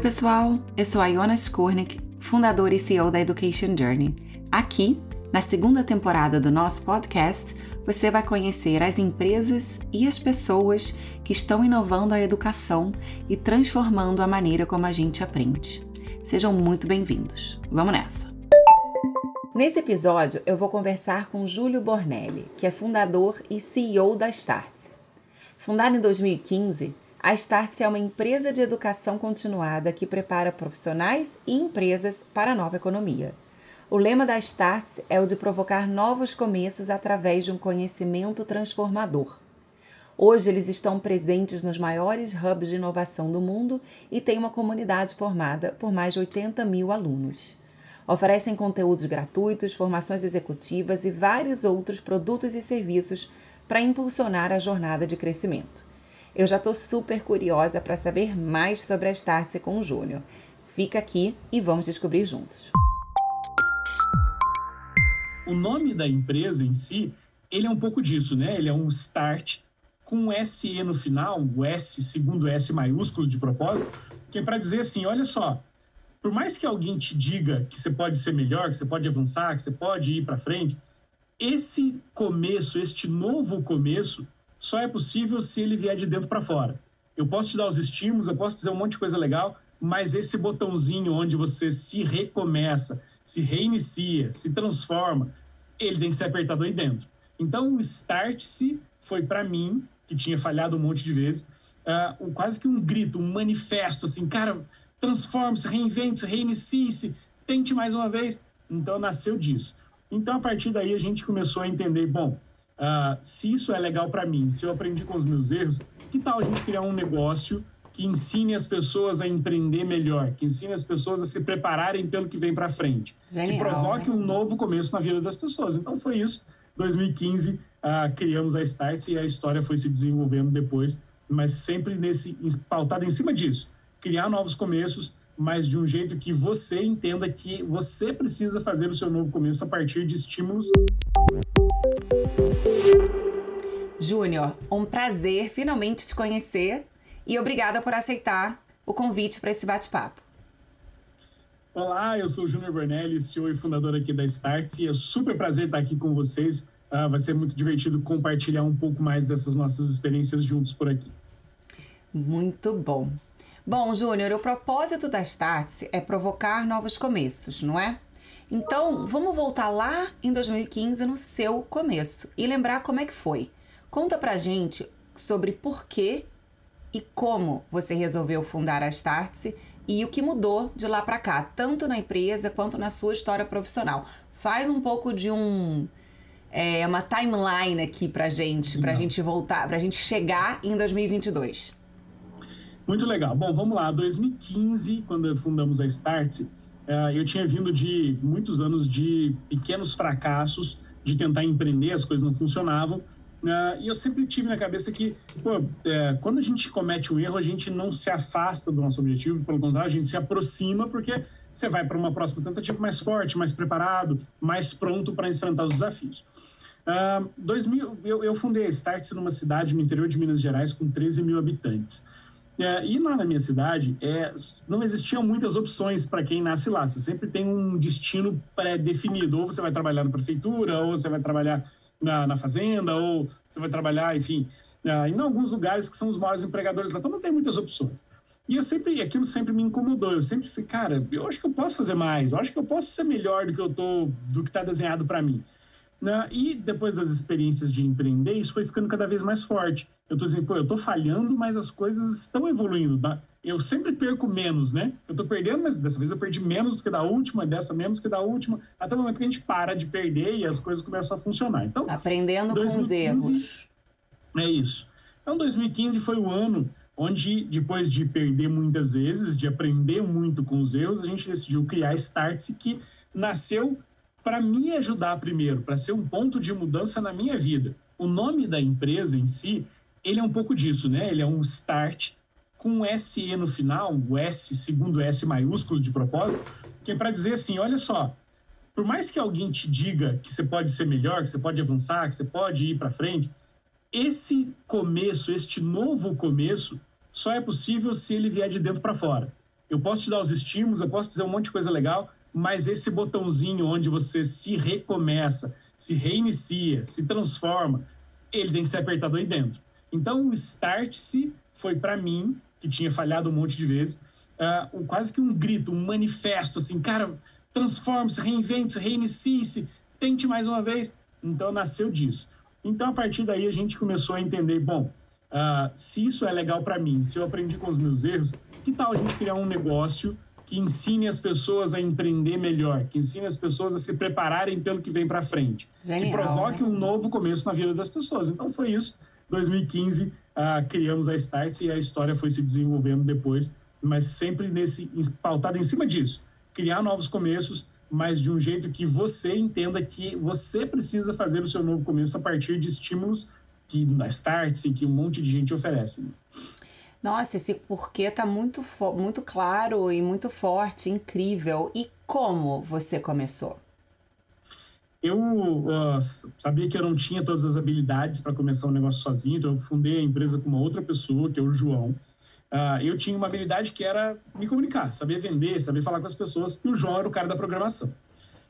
pessoal! Eu sou a Iona Skornik, fundadora e CEO da Education Journey. Aqui, na segunda temporada do nosso podcast, você vai conhecer as empresas e as pessoas que estão inovando a educação e transformando a maneira como a gente aprende. Sejam muito bem-vindos. Vamos nessa! Nesse episódio, eu vou conversar com Júlio Bornelli, que é fundador e CEO da Start. Fundada em 2015, a Startse é uma empresa de educação continuada que prepara profissionais e empresas para a nova economia. O lema da Startse é o de provocar novos começos através de um conhecimento transformador. Hoje eles estão presentes nos maiores hubs de inovação do mundo e têm uma comunidade formada por mais de 80 mil alunos. Oferecem conteúdos gratuitos, formações executivas e vários outros produtos e serviços para impulsionar a jornada de crescimento. Eu já estou super curiosa para saber mais sobre a Startse com o Júnior. Fica aqui e vamos descobrir juntos. O nome da empresa em si, ele é um pouco disso, né? Ele é um start com um SE no final, o S, segundo S maiúsculo de propósito, que é para dizer assim, olha só, por mais que alguém te diga que você pode ser melhor, que você pode avançar, que você pode ir para frente, esse começo, este novo começo, só é possível se ele vier de dentro para fora. Eu posso te dar os estímulos, eu posso dizer um monte de coisa legal, mas esse botãozinho onde você se recomeça, se reinicia, se transforma, ele tem que ser apertado aí dentro. Então, o Start-se foi para mim, que tinha falhado um monte de vezes, uh, quase que um grito, um manifesto, assim, cara, transforme-se, reinvente-se, reinicie-se, tente mais uma vez. Então, nasceu disso. Então, a partir daí, a gente começou a entender, bom, Uh, se isso é legal para mim, se eu aprendi com os meus erros, que tal a gente criar um negócio que ensine as pessoas a empreender melhor, que ensine as pessoas a se prepararem pelo que vem para frente, Genial. que provoque um novo começo na vida das pessoas. Então foi isso. 2015 uh, criamos a Starts e a história foi se desenvolvendo depois, mas sempre nesse pautado em cima disso, criar novos começos, mas de um jeito que você entenda que você precisa fazer o seu novo começo a partir de estímulos Júnior, um prazer finalmente te conhecer e obrigada por aceitar o convite para esse bate-papo. Olá, eu sou o Júnior Bernelli, CEO e fundador aqui da Starts e é super prazer estar aqui com vocês. Uh, vai ser muito divertido compartilhar um pouco mais dessas nossas experiências juntos por aqui. Muito bom. Bom, Júnior, o propósito da Starts é provocar novos começos, não é? Então, vamos voltar lá em 2015 no seu começo e lembrar como é que foi. Conta pra gente sobre por que e como você resolveu fundar a Startse e o que mudou de lá para cá, tanto na empresa quanto na sua história profissional. Faz um pouco de um é, uma timeline aqui pra gente, pra Não. gente voltar, pra gente chegar em 2022. Muito legal. Bom, vamos lá. 2015, quando fundamos a Startse, é, eu tinha vindo de muitos anos de pequenos fracassos, de tentar empreender, as coisas não funcionavam. Né? e eu sempre tive na cabeça que, pô, é, quando a gente comete um erro, a gente não se afasta do nosso objetivo, pelo contrário, a gente se aproxima, porque você vai para uma próxima tentativa mais forte, mais preparado, mais pronto para enfrentar os desafios. Uh, 2000, eu, eu fundei a Startse numa cidade no interior de Minas Gerais com 13 mil habitantes. É, e lá na minha cidade, é, não existiam muitas opções para quem nasce lá. Você sempre tem um destino pré-definido. Ou você vai trabalhar na prefeitura, ou você vai trabalhar na, na fazenda, ou você vai trabalhar, enfim, é, em alguns lugares que são os maiores empregadores lá. Então não tem muitas opções. E eu sempre, aquilo sempre me incomodou. Eu sempre fui, cara, eu acho que eu posso fazer mais. Eu acho que eu posso ser melhor do que eu tô, do que está desenhado para mim. Né? E depois das experiências de empreender, isso foi ficando cada vez mais forte. Eu estou dizendo, pô, eu estou falhando, mas as coisas estão evoluindo. Tá? Eu sempre perco menos, né? Eu estou perdendo, mas dessa vez eu perdi menos do que da última, dessa menos do que da última, até o momento que a gente para de perder e as coisas começam a funcionar. Então, aprendendo 2015, com os erros. É isso. Então, 2015 foi o ano onde, depois de perder muitas vezes, de aprender muito com os erros, a gente decidiu criar Startse, que nasceu para me ajudar primeiro, para ser um ponto de mudança na minha vida. O nome da empresa em si, ele é um pouco disso, né? Ele é um start com SE no final, o S, segundo S maiúsculo de propósito, que é para dizer assim, olha só, por mais que alguém te diga que você pode ser melhor, que você pode avançar, que você pode ir para frente, esse começo, este novo começo, só é possível se ele vier de dentro para fora. eu posso te dar os estímulos, eu posso dizer um monte de coisa legal, mas esse botãozinho onde você se recomeça, se reinicia, se transforma, ele tem que ser apertado aí dentro. Então, o Start-se foi para mim, que tinha falhado um monte de vezes, uh, quase que um grito, um manifesto, assim, cara, transforme-se, reinvente-se, reinicie-se, tente mais uma vez. Então, nasceu disso. Então, a partir daí, a gente começou a entender, bom, uh, se isso é legal para mim, se eu aprendi com os meus erros, que tal a gente criar um negócio que ensine as pessoas a empreender melhor, que ensine as pessoas a se prepararem pelo que vem para frente, Genial. que provoque um novo começo na vida das pessoas. Então foi isso. 2015 uh, criamos a Starts e a história foi se desenvolvendo depois, mas sempre nesse pautado em cima disso, criar novos começos, mas de um jeito que você entenda que você precisa fazer o seu novo começo a partir de estímulos que da Starts e que um monte de gente oferece. Nossa, esse porquê tá muito, muito claro e muito forte, incrível. E como você começou? Eu uh, sabia que eu não tinha todas as habilidades para começar um negócio sozinho, então eu fundei a empresa com uma outra pessoa, que é o João. Uh, eu tinha uma habilidade que era me comunicar, saber vender, saber falar com as pessoas, e o João era o cara da programação.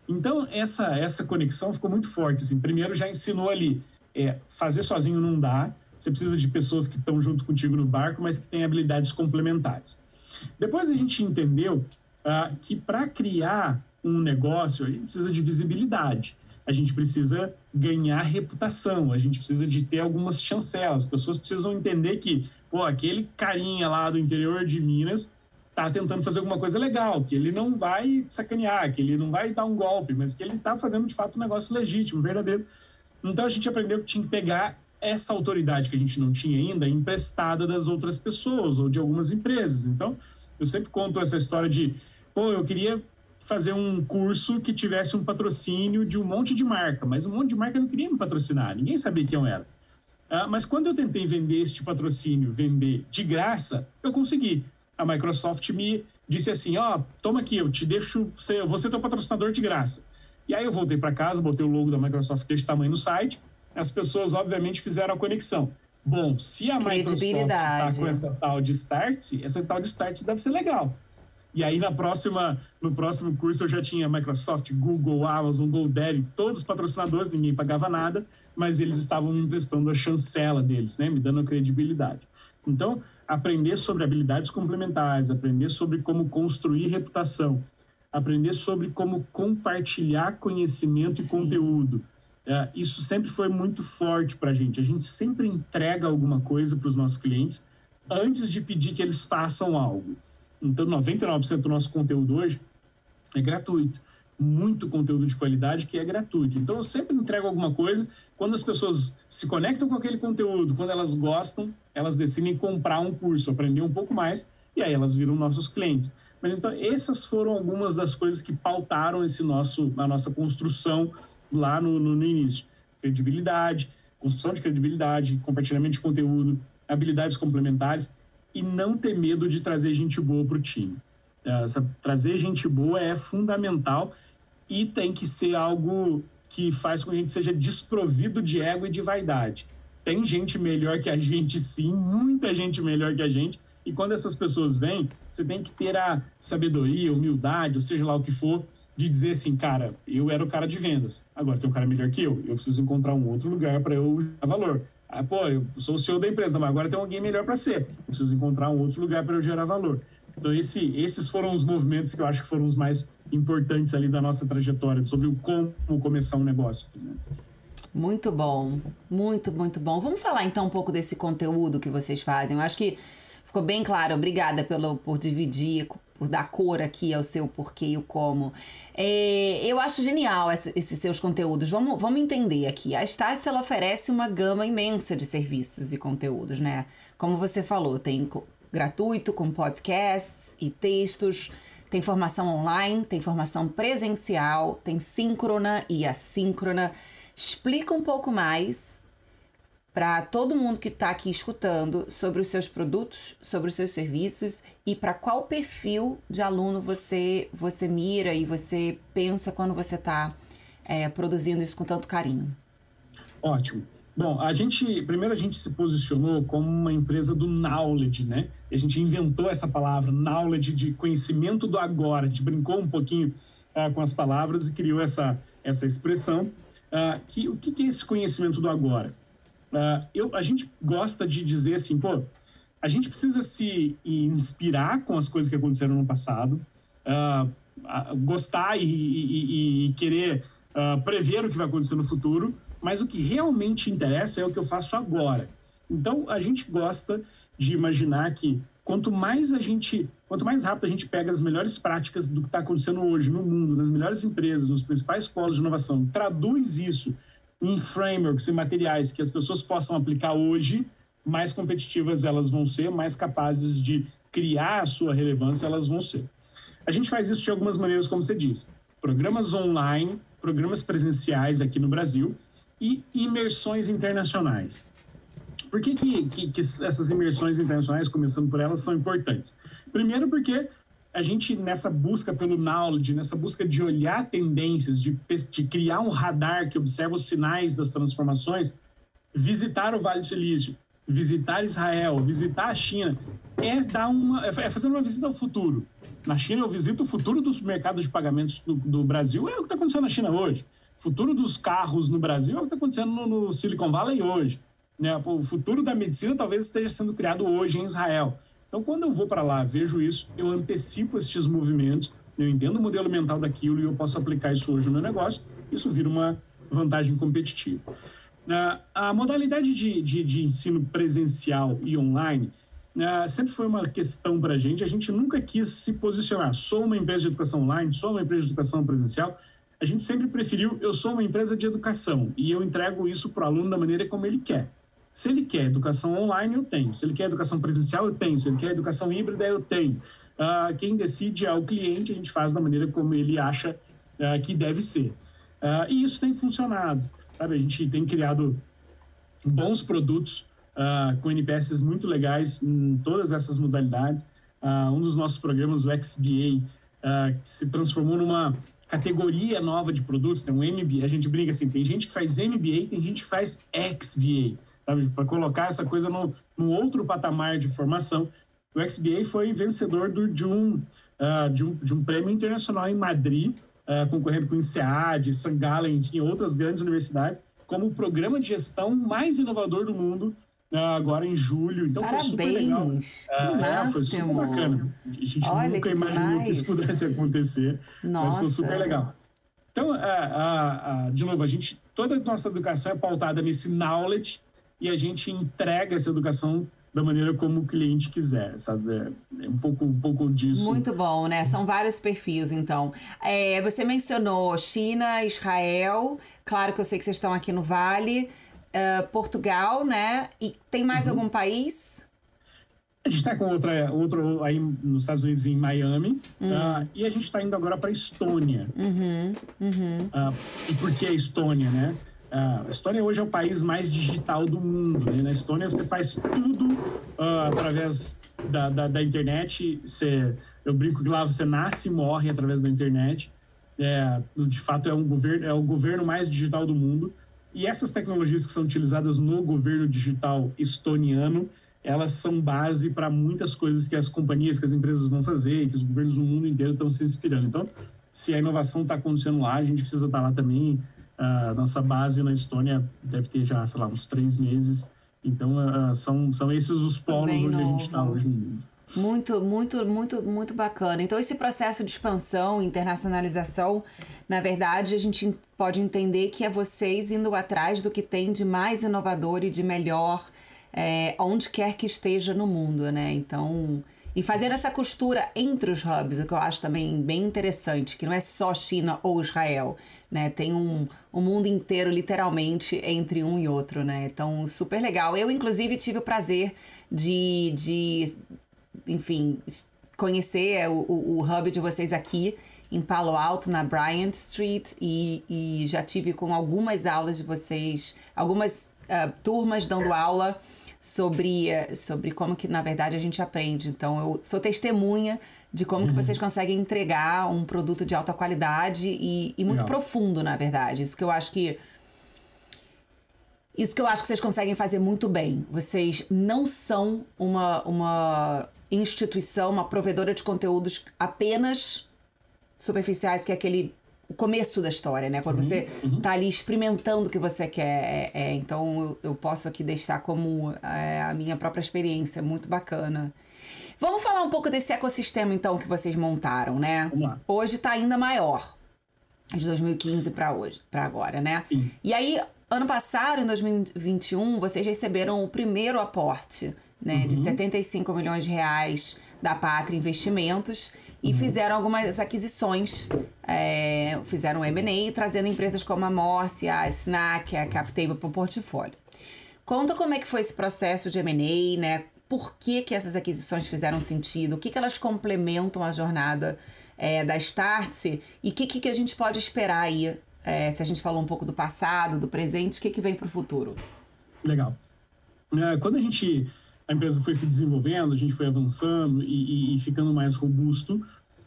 Então, essa, essa conexão ficou muito forte. Assim. Primeiro, já ensinou ali, é, fazer sozinho não dá, você precisa de pessoas que estão junto contigo no barco, mas que têm habilidades complementares. Depois a gente entendeu uh, que para criar um negócio, a gente precisa de visibilidade, a gente precisa ganhar reputação, a gente precisa de ter algumas chancelas. As pessoas precisam entender que, pô, aquele carinha lá do interior de Minas tá tentando fazer alguma coisa legal, que ele não vai sacanear, que ele não vai dar um golpe, mas que ele tá fazendo de fato um negócio legítimo, verdadeiro. Então a gente aprendeu que tinha que pegar essa autoridade que a gente não tinha ainda emprestada das outras pessoas ou de algumas empresas. Então, eu sempre conto essa história de, pô, eu queria fazer um curso que tivesse um patrocínio de um monte de marca, mas um monte de marca não queria me patrocinar, ninguém sabia quem eu era. Ah, mas quando eu tentei vender este patrocínio, vender de graça, eu consegui. A Microsoft me disse assim, ó, oh, toma aqui, eu te deixo, você, você é teu patrocinador de graça. E aí eu voltei para casa, botei o logo da Microsoft desse tamanho no site, as pessoas obviamente fizeram a conexão. Bom, se a Microsoft está com essa tal de Start, essa tal de Start deve ser legal. E aí na próxima, no próximo curso eu já tinha Microsoft, Google, Amazon, GoDaddy, todos os patrocinadores, ninguém pagava nada, mas eles estavam me emprestando a chancela deles, né, me dando a credibilidade. Então, aprender sobre habilidades complementares, aprender sobre como construir reputação, aprender sobre como compartilhar conhecimento Sim. e conteúdo, é, isso sempre foi muito forte para a gente. A gente sempre entrega alguma coisa para os nossos clientes antes de pedir que eles façam algo. Então, 99% do nosso conteúdo hoje é gratuito. Muito conteúdo de qualidade que é gratuito. Então, eu sempre entrego alguma coisa. Quando as pessoas se conectam com aquele conteúdo, quando elas gostam, elas decidem comprar um curso, aprender um pouco mais, e aí elas viram nossos clientes. Mas então, essas foram algumas das coisas que pautaram esse nosso, a nossa construção lá no, no, no início. Credibilidade, construção de credibilidade, compartilhamento de conteúdo, habilidades complementares e não ter medo de trazer gente boa para o time. Essa, trazer gente boa é fundamental e tem que ser algo que faz com que a gente seja desprovido de ego e de vaidade. Tem gente melhor que a gente, sim, muita gente melhor que a gente. E quando essas pessoas vêm, você tem que ter a sabedoria, humildade, ou seja lá o que for, de dizer assim, cara, eu era o cara de vendas, agora tem um cara melhor que eu, eu preciso encontrar um outro lugar para eu gerar valor. Ah, pô, eu sou o CEO da empresa, mas agora tem alguém melhor para ser, preciso encontrar um outro lugar para eu gerar valor. Então, esse, esses foram os movimentos que eu acho que foram os mais importantes ali da nossa trajetória, sobre o como começar um negócio. Muito bom, muito, muito bom. Vamos falar então um pouco desse conteúdo que vocês fazem. Eu acho que ficou bem claro. Obrigada pelo, por dividir por dar cor aqui ao seu porquê e o como. É, eu acho genial esse, esses seus conteúdos. Vamos, vamos entender aqui. A Stats ela oferece uma gama imensa de serviços e conteúdos, né? Como você falou, tem gratuito com podcasts e textos, tem formação online, tem formação presencial, tem síncrona e assíncrona. Explica um pouco mais para todo mundo que está aqui escutando sobre os seus produtos, sobre os seus serviços e para qual perfil de aluno você você mira e você pensa quando você está é, produzindo isso com tanto carinho. Ótimo. Bom, a gente primeiro a gente se posicionou como uma empresa do knowledge, né? A gente inventou essa palavra knowledge de conhecimento do agora. A gente brincou um pouquinho uh, com as palavras e criou essa essa expressão. Uh, que o que é esse conhecimento do agora? Uh, eu, a gente gosta de dizer assim, pô, a gente precisa se inspirar com as coisas que aconteceram no passado, gostar e, e, e querer prever o que vai acontecer no futuro, mas o que realmente interessa é o que eu faço agora. Então, a gente gosta de imaginar que quanto mais a gente, quanto mais rápido a gente pega as melhores práticas do que está acontecendo hoje no mundo, nas melhores empresas, nos principais polos de inovação, traduz isso em frameworks e materiais que as pessoas possam aplicar hoje, mais competitivas elas vão ser, mais capazes de criar a sua relevância elas vão ser. A gente faz isso de algumas maneiras, como você disse. Programas online, programas presenciais aqui no Brasil, e imersões internacionais. Por que, que, que, que, essas imersões internacionais, começando por elas, são importantes? Primeiro, porque a gente, nessa busca pelo knowledge, nessa busca de olhar tendências, de, de criar um radar que observa os sinais das transformações, visitar o Vale do Silício, visitar Israel, visitar a China, é dar uma, é fazer uma visita ao futuro. Na China, eu visito o futuro dos mercados de pagamentos do, do Brasil, é o que está acontecendo na China hoje futuro dos carros no Brasil é o que está acontecendo no, no, Silicon Valley hoje. Né? O futuro da medicina talvez esteja sendo criado hoje em Israel. Então, quando eu vou para lá, vejo isso, eu antecipo estes movimentos, eu entendo o modelo mental daquilo e eu posso aplicar isso hoje no meu negócio, isso vira uma vantagem competitiva. A modalidade de, de, de ensino presencial e online né, sempre foi uma questão para a gente. A gente nunca quis se posicionar. Sou uma empresa de educação online, sou uma empresa de educação presencial a gente sempre preferiu, eu sou uma empresa de educação e eu entrego isso para o aluno da maneira como ele quer. Se ele quer educação online, eu tenho. Se ele quer educação presencial, eu tenho. Se ele quer educação híbrida, eu tenho. Uh, quem decide é o cliente, a gente faz da maneira como ele acha uh, que deve ser. Uh, e isso tem funcionado. Sabe? A gente tem criado bons produtos com NPS muito legais em todas essas modalidades. um dos nossos programas, o XBA, se transformou numa categoria nova de produtos, tem um MBA, a gente brinca assim, tem gente que faz MBA, tem gente que faz XBA? Para colocar essa coisa no, no outro patamar de formação. O XBA foi vencedor do, de, um, uh, de, um, de um prêmio internacional em Madrid, uh, concorrendo com o INSEAD, St. Gallen e outras grandes universidades, como o programa de gestão mais inovador do mundo ah, agora em julho. Então Parabéns. foi super legal. É, foi super bacana. A gente Olha, nunca que imaginou demais. que isso pudesse acontecer, Nossa. mas foi super legal. Então, de novo, a gente, toda a nossa educação é pautada nesse knowledge e a gente entrega essa educação da maneira como o cliente quiser, sabe? É, um pouco, um pouco disso. Muito bom, né? São vários perfis, então. É, você mencionou China, Israel. Claro que eu sei que vocês estão aqui no Vale uh, Portugal, né? E tem mais uhum. algum país? A gente está com outra, outro aí nos Estados Unidos, em Miami. Uhum. Uh, e a gente está indo agora para Estônia. Uhum. Uhum. Uh, e por que a Estônia, né? Uh, a Estônia hoje é o país mais digital do mundo. Né? Na Estônia você faz tudo através da, da, da, internet. Você, eu brinco que lá você nasce e morre através da internet. É, de fato, é, um governo, é o governo mais digital do mundo. E essas tecnologias que são utilizadas no governo digital estoniano, elas são base para muitas coisas que as companhias, que as empresas vão fazer, que os governos do mundo inteiro estão se inspirando. Então, se a inovação está acontecendo lá, a gente precisa estar tá lá também. A nossa base na Estônia deve ter já, sei lá, uns três meses. Então, uh, são, são esses os polos onde a gente está hoje no mundo. Muito, muito, muito, muito bacana. Então, esse processo de expansão, internacionalização, na verdade, a gente pode entender que é vocês indo atrás do que tem de mais inovador e de melhor é, onde quer que esteja no mundo, né? Então, e fazer essa costura entre os hubs, o que eu acho também bem interessante, que não é só China ou Israel, né? Tem um, um mundo inteiro, literalmente, entre um e outro, né? Então, super legal. Eu, inclusive, tive o prazer de, de enfim, conhecer o, o, o hub de vocês aqui em Palo Alto, na Bryant Street, e, e já tive com algumas aulas de vocês, algumas uh, turmas dando aula sobre, sobre como que, na verdade, a gente aprende. Então, eu sou testemunha de como uhum. que vocês conseguem entregar um produto de alta qualidade e, e muito Legal. profundo, na verdade. Isso que eu acho que Isso que eu acho que vocês conseguem fazer muito bem. Vocês não são uma, uma instituição, uma provedora de conteúdos apenas superficiais, que é aquele o começo da história, né? Quando uhum, você uhum. tá ali experimentando o que você quer. É, é, então eu, eu, posso aqui deixar como é, a minha própria experiência, muito bacana. Vamos falar um pouco desse ecossistema, então, que vocês montaram, né? Hoje tá ainda maior. De 2015 para hoje, para agora, né? Sim. E aí, ano passado, em 2021, vocês receberam o primeiro aporte, né? Uhum. De 75 milhões de reais da Pátria Investimentos e uhum. fizeram algumas aquisições, é, fizeram M&A, trazendo empresas como a Morse, a Snack, a CapTable para o portfólio. Conta como é que foi esse processo de M&A, né? Por que, que essas aquisições fizeram sentido? O que, que elas complementam a jornada é, da Startse? E o que, que a gente pode esperar aí? É, se a gente falou um pouco do passado, do presente, o que, que vem para o futuro? Legal. É, quando a gente a empresa foi se desenvolvendo, a gente foi avançando e, e, e ficando mais robusto,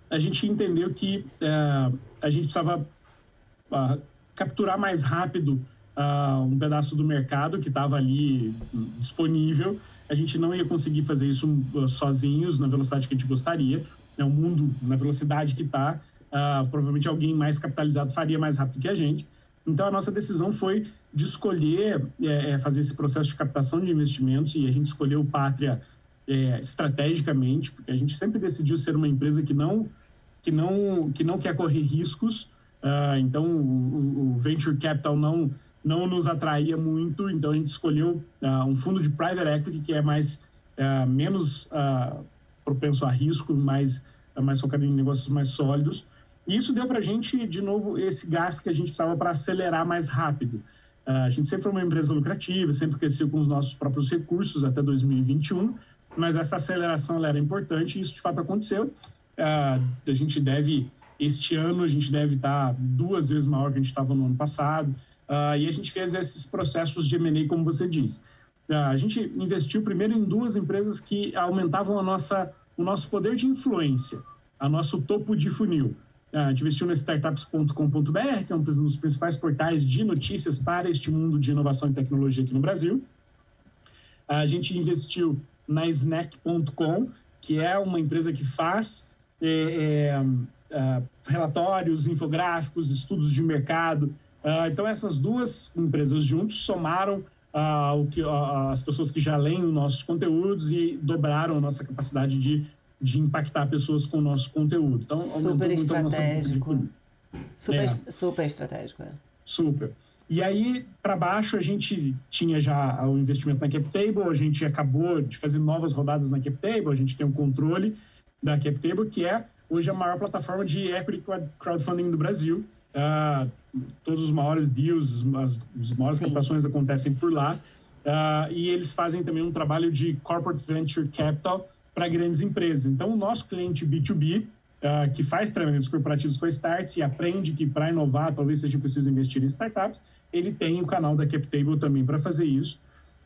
a gente entendeu que é, a gente precisava uh, capturar mais rápido uh, um pedaço do mercado que estava ali disponível. A gente não ia conseguir fazer isso uh, sozinhos na velocidade que a gente gostaria. É o mundo na velocidade que está. provavelmente alguém mais capitalizado faria mais rápido que a gente. Então, a nossa decisão foi de escolher é, é, fazer esse processo de captação de investimentos e a gente escolheu o Pátria é, estrategicamente, porque a gente sempre decidiu ser uma empresa que não, que não, que não quer correr riscos. Uh, então, o, o, Venture Capital não, não nos atraía muito, então a gente escolheu uh, um fundo de private equity que é mais, uh, menos propenso a risco, mais, mais focado em negócios mais sólidos. E isso deu para a gente, de novo, esse gás que a gente precisava para acelerar mais rápido. Uh, a gente sempre foi uma empresa lucrativa, sempre cresceu com os nossos próprios recursos até 2021, mas essa aceleração era importante e isso de fato aconteceu. Uh, a gente deve, este ano, a gente deve estar duas vezes maior que a gente estava no ano passado, uh, e a gente fez esses processos de M&A, como você disse. a gente investiu primeiro em duas empresas que aumentavam a nossa, o nosso poder de influência, a nosso topo de funil. A gente investiu no startups.com.br, que é um dos principais portais de notícias para este mundo de inovação e tecnologia aqui no Brasil. A gente investiu na Snack.com, que é uma empresa que faz é, é, é, relatórios, infográficos, estudos de mercado. Uh, então, essas duas empresas juntos somaram que, uh, as pessoas que já leem os nossos conteúdos e dobraram a nossa capacidade de de impactar pessoas com o nosso conteúdo. Então, super estratégico. Super, é. super estratégico, é. Super. E aí, para baixo, a gente tinha já o investimento na CapTable, a gente acabou de fazer novas rodadas na CapTable, a gente tem um controle da CapTable, que é hoje a maior plataforma de equity crowdfunding do Brasil. Uh, todos os maiores deals, as, as maiores Sim. captações acontecem por lá. Uh, e eles fazem também um trabalho de corporate venture capital, para grandes empresas. Então, o nosso cliente B2B, uh, ah, que faz treinamentos corporativos com a Starts e aprende que para inovar talvez seja preciso investir em startups, ele tem o canal da CapTable também para fazer isso.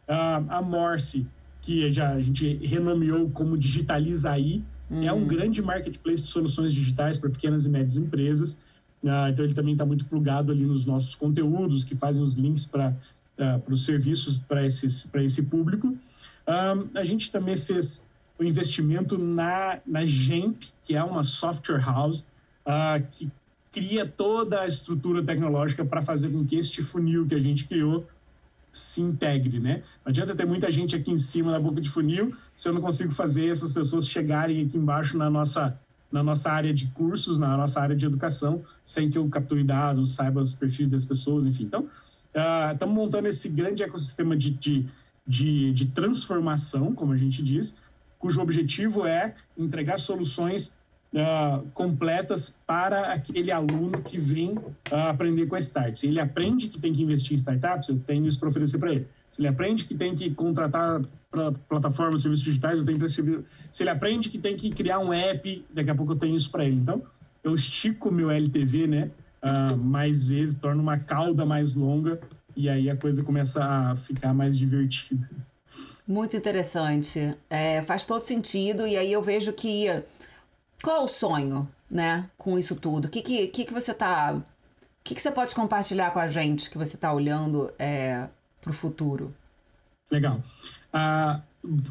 Uh, a Morse, que já a gente renomeou como Digitalizaí, hum. é um grande marketplace de soluções digitais para pequenas e médias empresas. Uh, então, ele também está muito plugado ali nos nossos conteúdos, que fazem os links para uh, os serviços para esse público. a gente também fez o investimento na, na GEMP, que é uma software house uh, que cria toda a estrutura tecnológica para fazer com que este funil que a gente criou se integre, né? Não adianta ter muita gente aqui em cima na boca de funil se eu não consigo fazer essas pessoas chegarem aqui embaixo na nossa na nossa área de cursos, na nossa área de educação, sem que eu capture dados, saiba os perfis das pessoas, enfim. Então, estamos uh, montando esse grande ecossistema de, de, de, de transformação, como a gente diz, cujo objetivo é entregar soluções uh, completas para aquele aluno que vem uh, aprender com a Start. Se ele aprende que tem que investir em startups, eu tenho isso para oferecer para ele. Se ele aprende que tem que contratar para plataformas, serviços digitais, eu tenho para Se ele aprende que tem que criar um app, daqui a pouco eu tenho isso para ele. Então, eu estico meu LTV, né? Uh, mais vezes, torno uma cauda mais longa e aí a coisa começa a ficar mais divertida. Muito interessante. É, faz todo sentido, e aí eu vejo que. Qual o sonho, né, com isso tudo? O que, que, que, você tá. O que, que você pode compartilhar com a gente que você está olhando é, para o futuro? Legal. Ah,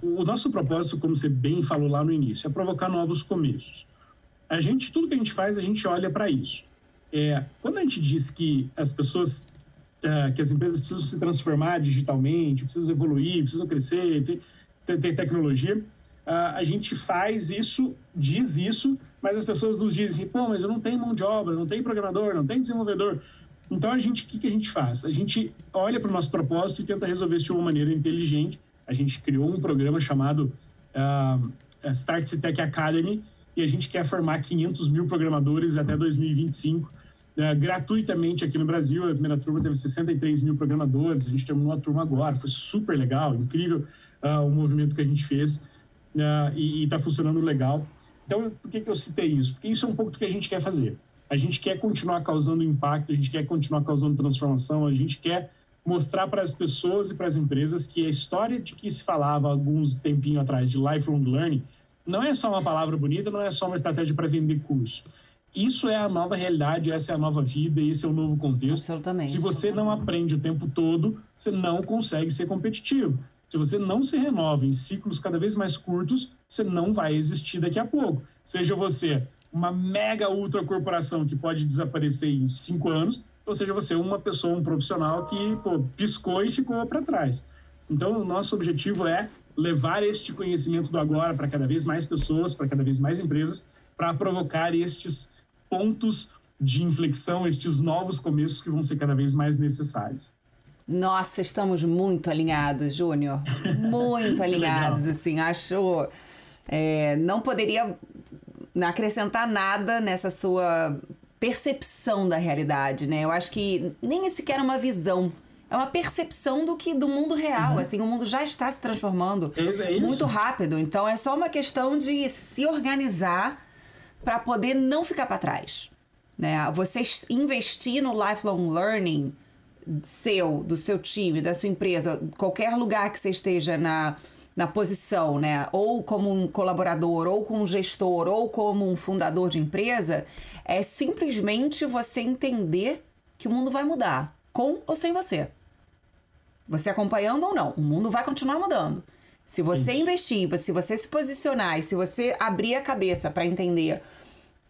o nosso propósito, como você bem falou lá no início, é provocar novos começos. A gente, tudo que a gente faz, a gente olha para isso. É, quando a gente diz que as pessoas, uh, que as empresas precisam se transformar digitalmente, precisam evoluir, precisam crescer, ter, ter tecnologia, uh, a gente faz isso, diz isso, mas as pessoas nos dizem, pô, mas eu não tenho mão de obra, não tenho programador, não tenho desenvolvedor. Então a gente, o que, que a gente faz? A gente olha para o nosso propósito e tenta resolver isso de uma maneira inteligente. A gente criou um programa chamado uh, Start Tech Academy, e a gente quer formar 500 mil programadores até 2025, é, gratuitamente aqui no Brasil. A primeira turma teve 63 mil programadores, a gente terminou a turma agora, foi super legal, incrível uh, o movimento que a gente fez uh, e está funcionando legal. Então, por que, que eu citei isso? Porque isso é um pouco do que a gente quer fazer. A gente quer continuar causando impacto, a gente quer continuar causando transformação, a gente quer mostrar para as pessoas e para as empresas que a história de que se falava alguns tempinho atrás de lifelong learning não é só uma palavra bonita, não é só uma estratégia para vender curso. Isso é a nova realidade, essa é a nova vida, esse é o novo contexto. Absolutamente. Se você não aprende o tempo todo, você não consegue ser competitivo. Se você não se renova em ciclos cada vez mais curtos, você não vai existir daqui a pouco. Seja você uma mega ultra corporação que pode desaparecer em cinco anos, ou seja você uma pessoa, um profissional que pô, piscou e ficou para trás. Então, o nosso objetivo é levar este conhecimento do agora para cada vez mais pessoas, para cada vez mais empresas, para provocar estes pontos de inflexão, estes novos começos que vão ser cada vez mais necessários. Nossa, estamos muito alinhados, Júnior. Muito alinhados, assim. Acho. É, não poderia acrescentar nada nessa sua percepção da realidade, né? Eu acho que nem sequer uma visão é uma percepção do que do mundo real, uhum. assim, o mundo já está se transformando é muito rápido, então é só uma questão de se organizar para poder não ficar para trás, né? Você investir no lifelong learning seu, do seu time, da sua empresa, qualquer lugar que você esteja na na posição, né? Ou como um colaborador, ou como um gestor, ou como um fundador de empresa, é simplesmente você entender que o mundo vai mudar, com ou sem você. Você acompanhando ou não, o mundo vai continuar mudando. Se você Isso. investir, se você se posicionar e se você abrir a cabeça para entender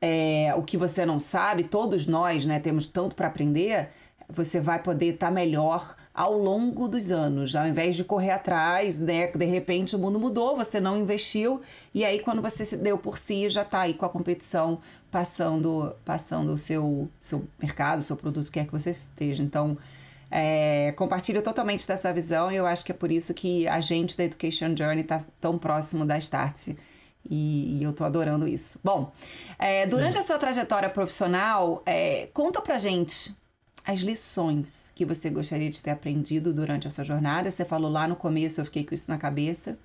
é, o que você não sabe, todos nós né, temos tanto para aprender, você vai poder estar tá melhor ao longo dos anos. Ao invés de correr atrás, né, de repente o mundo mudou, você não investiu, e aí quando você se deu por si, já está aí com a competição passando passando o seu, seu mercado, o seu produto, quer que você esteja. Então, é, compartilho totalmente dessa visão e eu acho que é por isso que a gente da Education Journey está tão próximo da Startse. E, e, eu tô adorando isso. Bom, é, durante a sua trajetória profissional, é, conta pra gente as lições que você gostaria de ter aprendido durante a sua jornada. Você falou lá no começo, eu fiquei com isso na cabeça.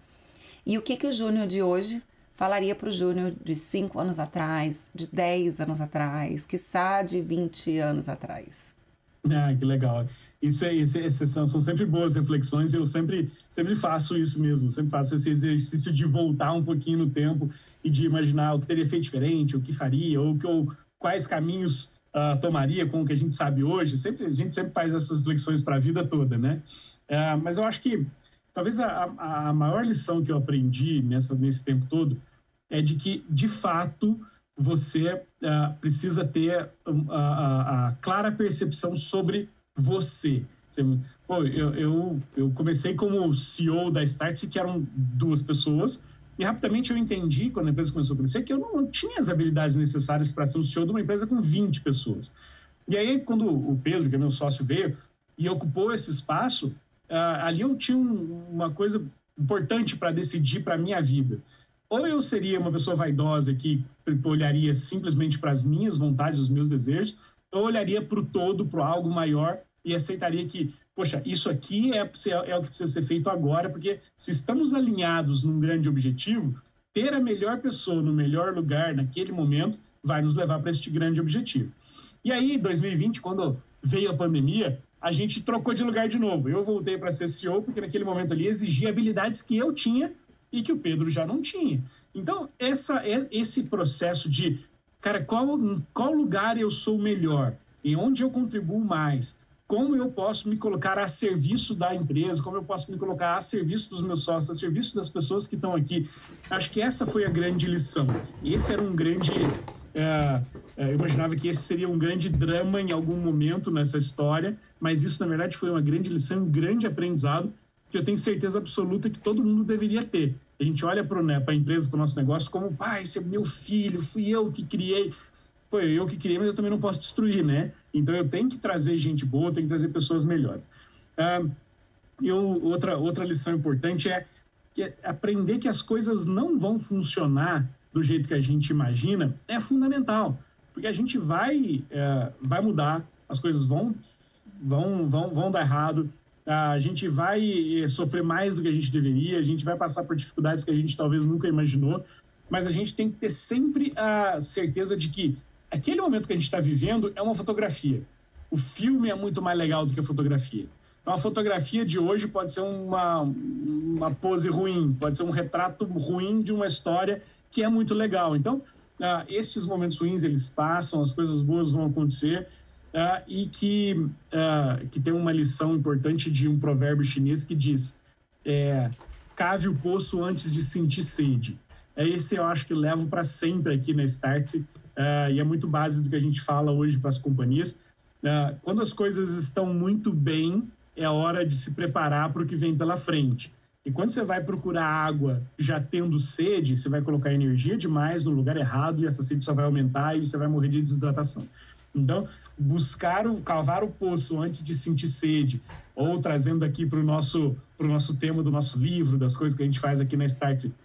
E o que, que o Júnior de hoje falaria para o Júnior de 5 anos atrás, de 10 anos atrás, quiçá de 20 anos atrás? Ah, que legal. Isso, é, isso, é, são, são sempre boas reflexões eu sempre, sempre faço isso mesmo, sempre faço esse exercício de voltar um pouquinho no tempo e de imaginar o que teria feito diferente, o que faria, ou, que, ou quais caminhos uh, tomaria com o que a gente sabe hoje. Sempre, a gente sempre faz essas reflexões para a vida toda, né? Uh, mas eu acho que talvez a, a maior lição que eu aprendi nessa, nesse tempo todo é de que, de fato, você uh, precisa ter a, a clara percepção sobre você. Pô, eu, eu, eu comecei como CEO da Startse, que eram duas pessoas, e rapidamente eu entendi, quando a empresa começou a crescer, que eu não tinha as habilidades necessárias para ser o CEO de uma empresa com 20 pessoas. E aí, quando o Pedro, que é meu sócio, veio e ocupou esse espaço, uh, ali eu tinha um, uma coisa importante para decidir para a minha vida. Ou eu seria uma pessoa vaidosa que olharia simplesmente para as minhas vontades, os meus desejos, ou olharia para o todo, para algo maior e aceitaria que, poxa, isso aqui é, é o que precisa ser feito agora, porque se estamos alinhados num grande objetivo, ter a melhor pessoa no melhor lugar naquele momento vai nos levar para este grande objetivo. E aí, 2020, quando veio a pandemia, a gente trocou de lugar de novo. Eu voltei para ser CEO, porque naquele momento ali exigia habilidades que eu tinha e que o Pedro já não tinha. Então, essa, é, esse processo de, cara, qual, qual lugar eu sou melhor? Em onde eu contribuo mais? como eu posso me colocar a serviço da empresa, como eu posso me colocar a serviço dos meus sócios, a serviço das pessoas que estão aqui. Acho que essa foi a grande lição. Esse era um grande. É, é, eu imaginava que esse seria um grande drama em algum momento nessa história, mas isso, na verdade, foi uma grande lição, um grande aprendizado, que eu tenho certeza absoluta que todo mundo deveria ter. A gente olha para né, a empresa, para o nosso negócio, como, pai, esse é meu filho, fui eu que criei foi eu que criei, mas eu também não posso destruir, né? Então eu tenho que trazer gente boa, tenho que trazer pessoas melhores. Ah, eu, outra, outra lição importante é, é aprender que as coisas não vão funcionar do jeito que a gente imagina é fundamental, porque a gente vai, é, vai mudar, as coisas vão, vão, vão, vão dar errado, a gente vai sofrer mais do que a gente deveria, a gente vai passar por dificuldades que a gente talvez nunca imaginou, mas a gente tem que ter sempre a certeza de que aquele momento que a gente está vivendo é uma fotografia. O filme é muito mais legal do que a fotografia. Então, a fotografia de hoje pode ser uma, uma pose ruim, pode ser um retrato ruim de uma história que é muito legal. Então, uh, estes momentos ruins, eles passam, as coisas boas vão acontecer, uh, e que, uh, que tem uma lição importante de um provérbio chinês que diz é, cave o poço antes de sentir sede. É esse eu acho que levo para sempre aqui na Startse, uh, e é muito base do que a gente fala hoje para as companhias. Quando as coisas estão muito bem, é hora de se preparar para o que vem pela frente. E quando você vai procurar água já tendo sede, você vai colocar energia demais no lugar errado e essa sede só vai aumentar e você vai morrer de desidratação. Então, buscar o cavar o poço antes de sentir sede, ou trazendo aqui para o nosso, nosso tema do nosso livro, das coisas que a gente faz aqui na Startse,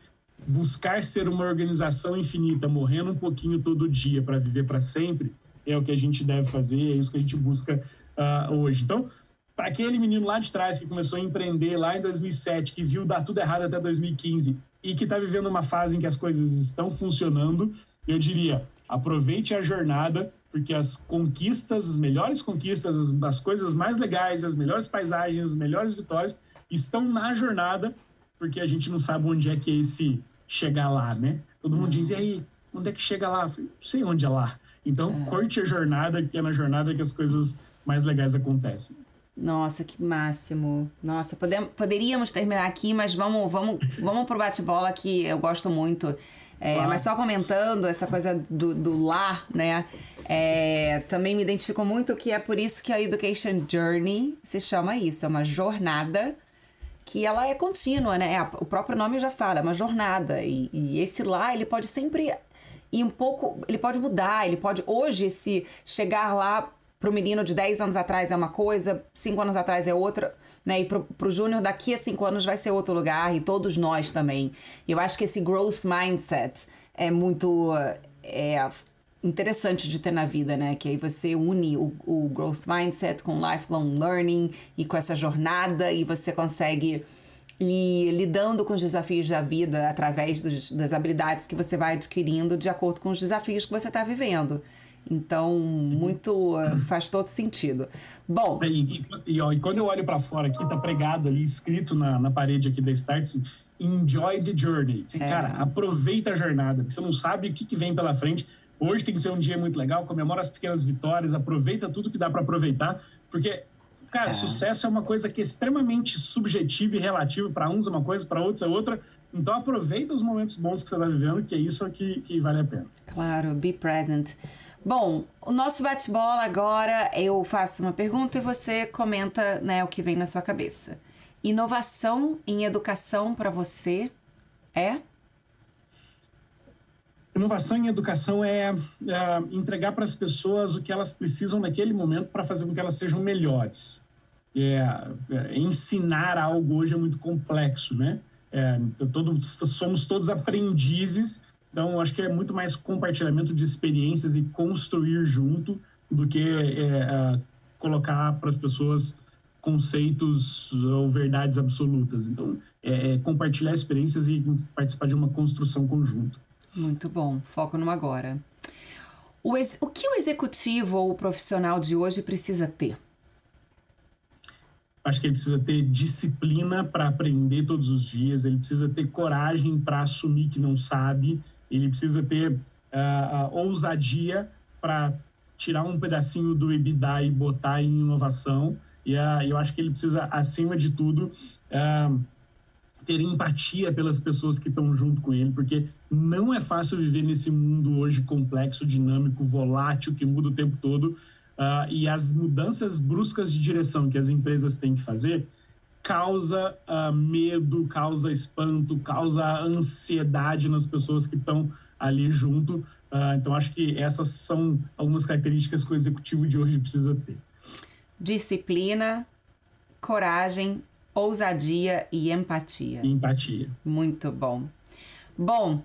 buscar ser uma organização infinita, morrendo um pouquinho todo dia para viver para sempre, é o que a gente deve fazer, é isso que a gente busca uh, hoje. Então, para aquele menino lá de trás que começou a empreender lá em 2007, que viu dar tudo errado até 2015 e que está vivendo uma fase em que as coisas estão funcionando, eu diria: aproveite a jornada, porque as conquistas, as melhores conquistas, as, as coisas mais legais, as melhores paisagens, as melhores vitórias estão na jornada, porque a gente não sabe onde é que é esse chegar lá, né? Todo mundo diz, e aí, onde é que chega lá? Falei, não sei onde é lá. Então, é. curte a jornada, que é na jornada que as coisas mais legais acontecem. Nossa, que máximo. Nossa, podemos, poderíamos terminar aqui, mas vamos, vamos, vamos pro bate-bola que eu gosto muito. É. Mas só comentando essa coisa do, do lá, né? É, também me identifico muito que é por isso que a Education Journey se chama isso, é uma jornada que ela é contínua, né? O próprio nome já fala, é uma jornada. E, e, esse lá, ele pode sempre ir um pouco. Ele pode mudar, ele pode. Hoje, se chegar lá pro menino de 10 anos atrás é uma coisa, 5 anos atrás é outra. Né? E pro, pro Júnior daqui a 5 anos vai ser outro lugar, e todos nós também. Eu acho que esse growth mindset é muito. É, interessante de ter na vida, né? Que aí você une o, o growth mindset com lifelong learning e com essa jornada e você consegue ir lidando com os desafios da vida através dos, das habilidades que você vai adquirindo de acordo com os desafios que você está vivendo. Então, muito faz todo sentido. Bom. E, e, e, e quando eu olho para fora aqui, tá pregado ali, escrito na, na parede aqui da Starts, enjoy the journey. É. Cara, aproveita a jornada, porque você não sabe o que, que vem pela frente. Hoje tem que ser um dia muito legal, comemora as pequenas vitórias, aproveita tudo que dá para aproveitar, porque, cara, é. sucesso é uma coisa que é extremamente subjetiva e relativa. Para uns é uma coisa, para outros é outra. Então aproveita os momentos bons que você está vivendo, que é isso que, que vale a pena. Claro, be present. Bom, o nosso bate-bola agora, eu faço uma pergunta e você comenta né, o que vem na sua cabeça. Inovação em educação para você é? Inovação em educação é, é entregar para as pessoas o que elas precisam naquele momento para fazer com que elas sejam melhores. É, é, ensinar algo hoje é muito complexo, né? É, todo, somos todos aprendizes, então acho que é muito mais compartilhamento de experiências e construir junto do que é, é colocar para as pessoas conceitos ou verdades absolutas. Então, é, compartilhar experiências e participar de uma construção conjunta. Muito bom. Foco no agora. O, ex... o que o executivo ou o profissional de hoje precisa ter? Acho que ele precisa ter disciplina para aprender todos os dias, ele precisa ter coragem para assumir que não sabe, ele precisa ter uh, uh, ousadia para tirar um pedacinho do EBITDA e botar em inovação. E uh, eu acho que ele precisa, acima de tudo, uh, ter empatia pelas pessoas que estão junto com ele, porque não é fácil viver nesse mundo hoje complexo, dinâmico, volátil, que muda o tempo todo. Uh, e as mudanças bruscas de direção que as empresas têm que fazer causa uh, medo, causa espanto, causa ansiedade nas pessoas que estão ali junto. Uh, então, acho que essas são algumas características que o executivo de hoje precisa ter. Disciplina, coragem, ousadia e empatia. Empatia. Muito bom. Bom,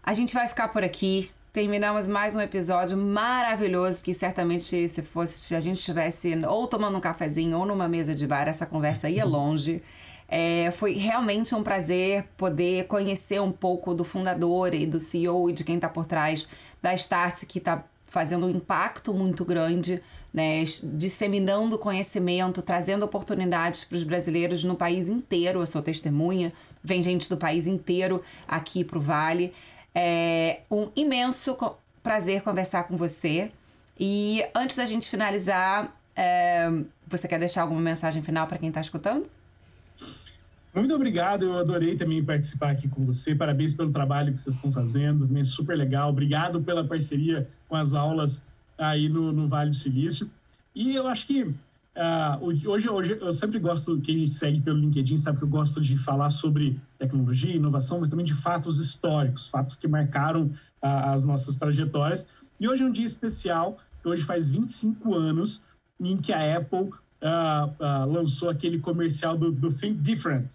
a gente vai ficar por aqui. Terminamos mais um episódio maravilhoso que certamente se fosse se a gente estivesse ou tomando um cafezinho ou numa mesa de bar, essa conversa ia longe. É, foi realmente um prazer poder conhecer um pouco do fundador e do CEO e de quem está por trás da Startse, que está fazendo um impacto muito grande, né, disseminando conhecimento, trazendo oportunidades para os brasileiros no país inteiro. Eu sou testemunha, vem gente do país inteiro aqui para o Vale. É um imenso prazer conversar com você. E antes da gente finalizar, é, você quer deixar alguma mensagem final para quem está escutando? Muito obrigado, eu adorei também participar aqui com você. Parabéns pelo trabalho que vocês estão fazendo, também super legal. Obrigado pela parceria com as aulas aí no, no Vale do Silício. E eu acho que uh, hoje, hoje eu sempre gosto, quem me segue pelo LinkedIn sabe que eu gosto de falar sobre tecnologia, inovação, mas também de fatos históricos, fatos que marcaram uh, as nossas trajetórias. E hoje é um dia especial, hoje faz 25 anos em que a Apple uh, lançou aquele comercial do, do Think Different,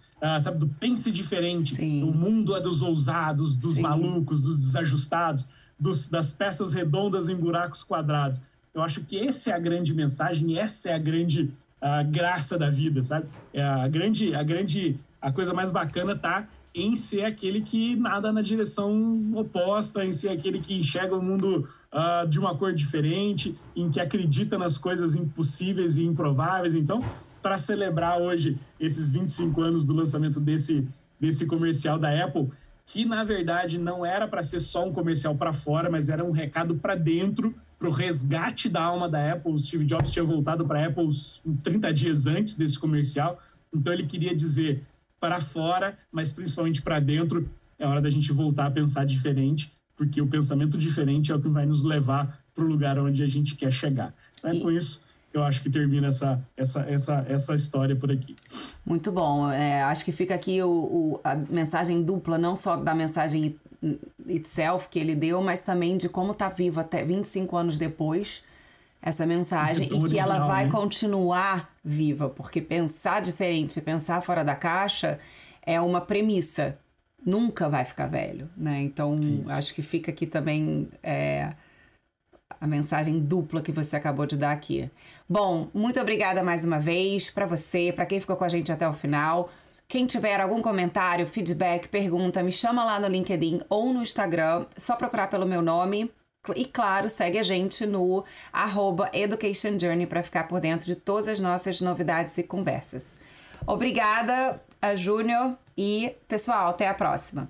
sabe, do pense diferente. Sim. O mundo é dos ousados, dos Sim. malucos, dos desajustados, dos, das peças redondas em buracos quadrados. Eu acho que essa é a grande mensagem, essa é a grande uh, graça da vida, sabe? É a grande, a grande, a coisa mais bacana tá em ser aquele que nada na direção oposta, em ser aquele que enxerga o mundo uh, de uma cor diferente, em que acredita nas coisas impossíveis e improváveis. Então, para celebrar hoje esses 25 anos do lançamento desse, desse comercial da Apple, que na verdade não era para ser só um comercial para fora, mas era um recado para dentro, para o resgate da alma da Apple. O Steve Jobs tinha voltado para a Apple 30 dias antes desse comercial, então ele queria dizer para fora, mas principalmente para dentro, é hora da gente voltar a pensar diferente, porque o pensamento diferente é o que vai nos levar para o lugar onde a gente quer chegar. Então, é com isso eu acho que termina essa, essa, essa, essa história por aqui. Muito bom. É, acho que fica aqui o, o, a mensagem dupla, não só da mensagem itself que ele deu, mas também de como está vivo até 25 anos depois essa mensagem e que ela vai né? continuar viva, porque pensar diferente, pensar fora da caixa é uma premissa. Nunca vai ficar velho, né? Então, Isso. acho que fica aqui também é, a mensagem dupla que você acabou de dar aqui. Bom, muito obrigada mais uma vez para você, para quem ficou com a gente até o final. Quem tiver algum comentário, feedback, pergunta, me chama lá no LinkedIn ou no Instagram. Só procurar pelo meu nome. E claro, segue a gente no arroba Education Journey para ficar por dentro de todas as nossas novidades e conversas. Obrigada, Júnior, e pessoal, até a próxima.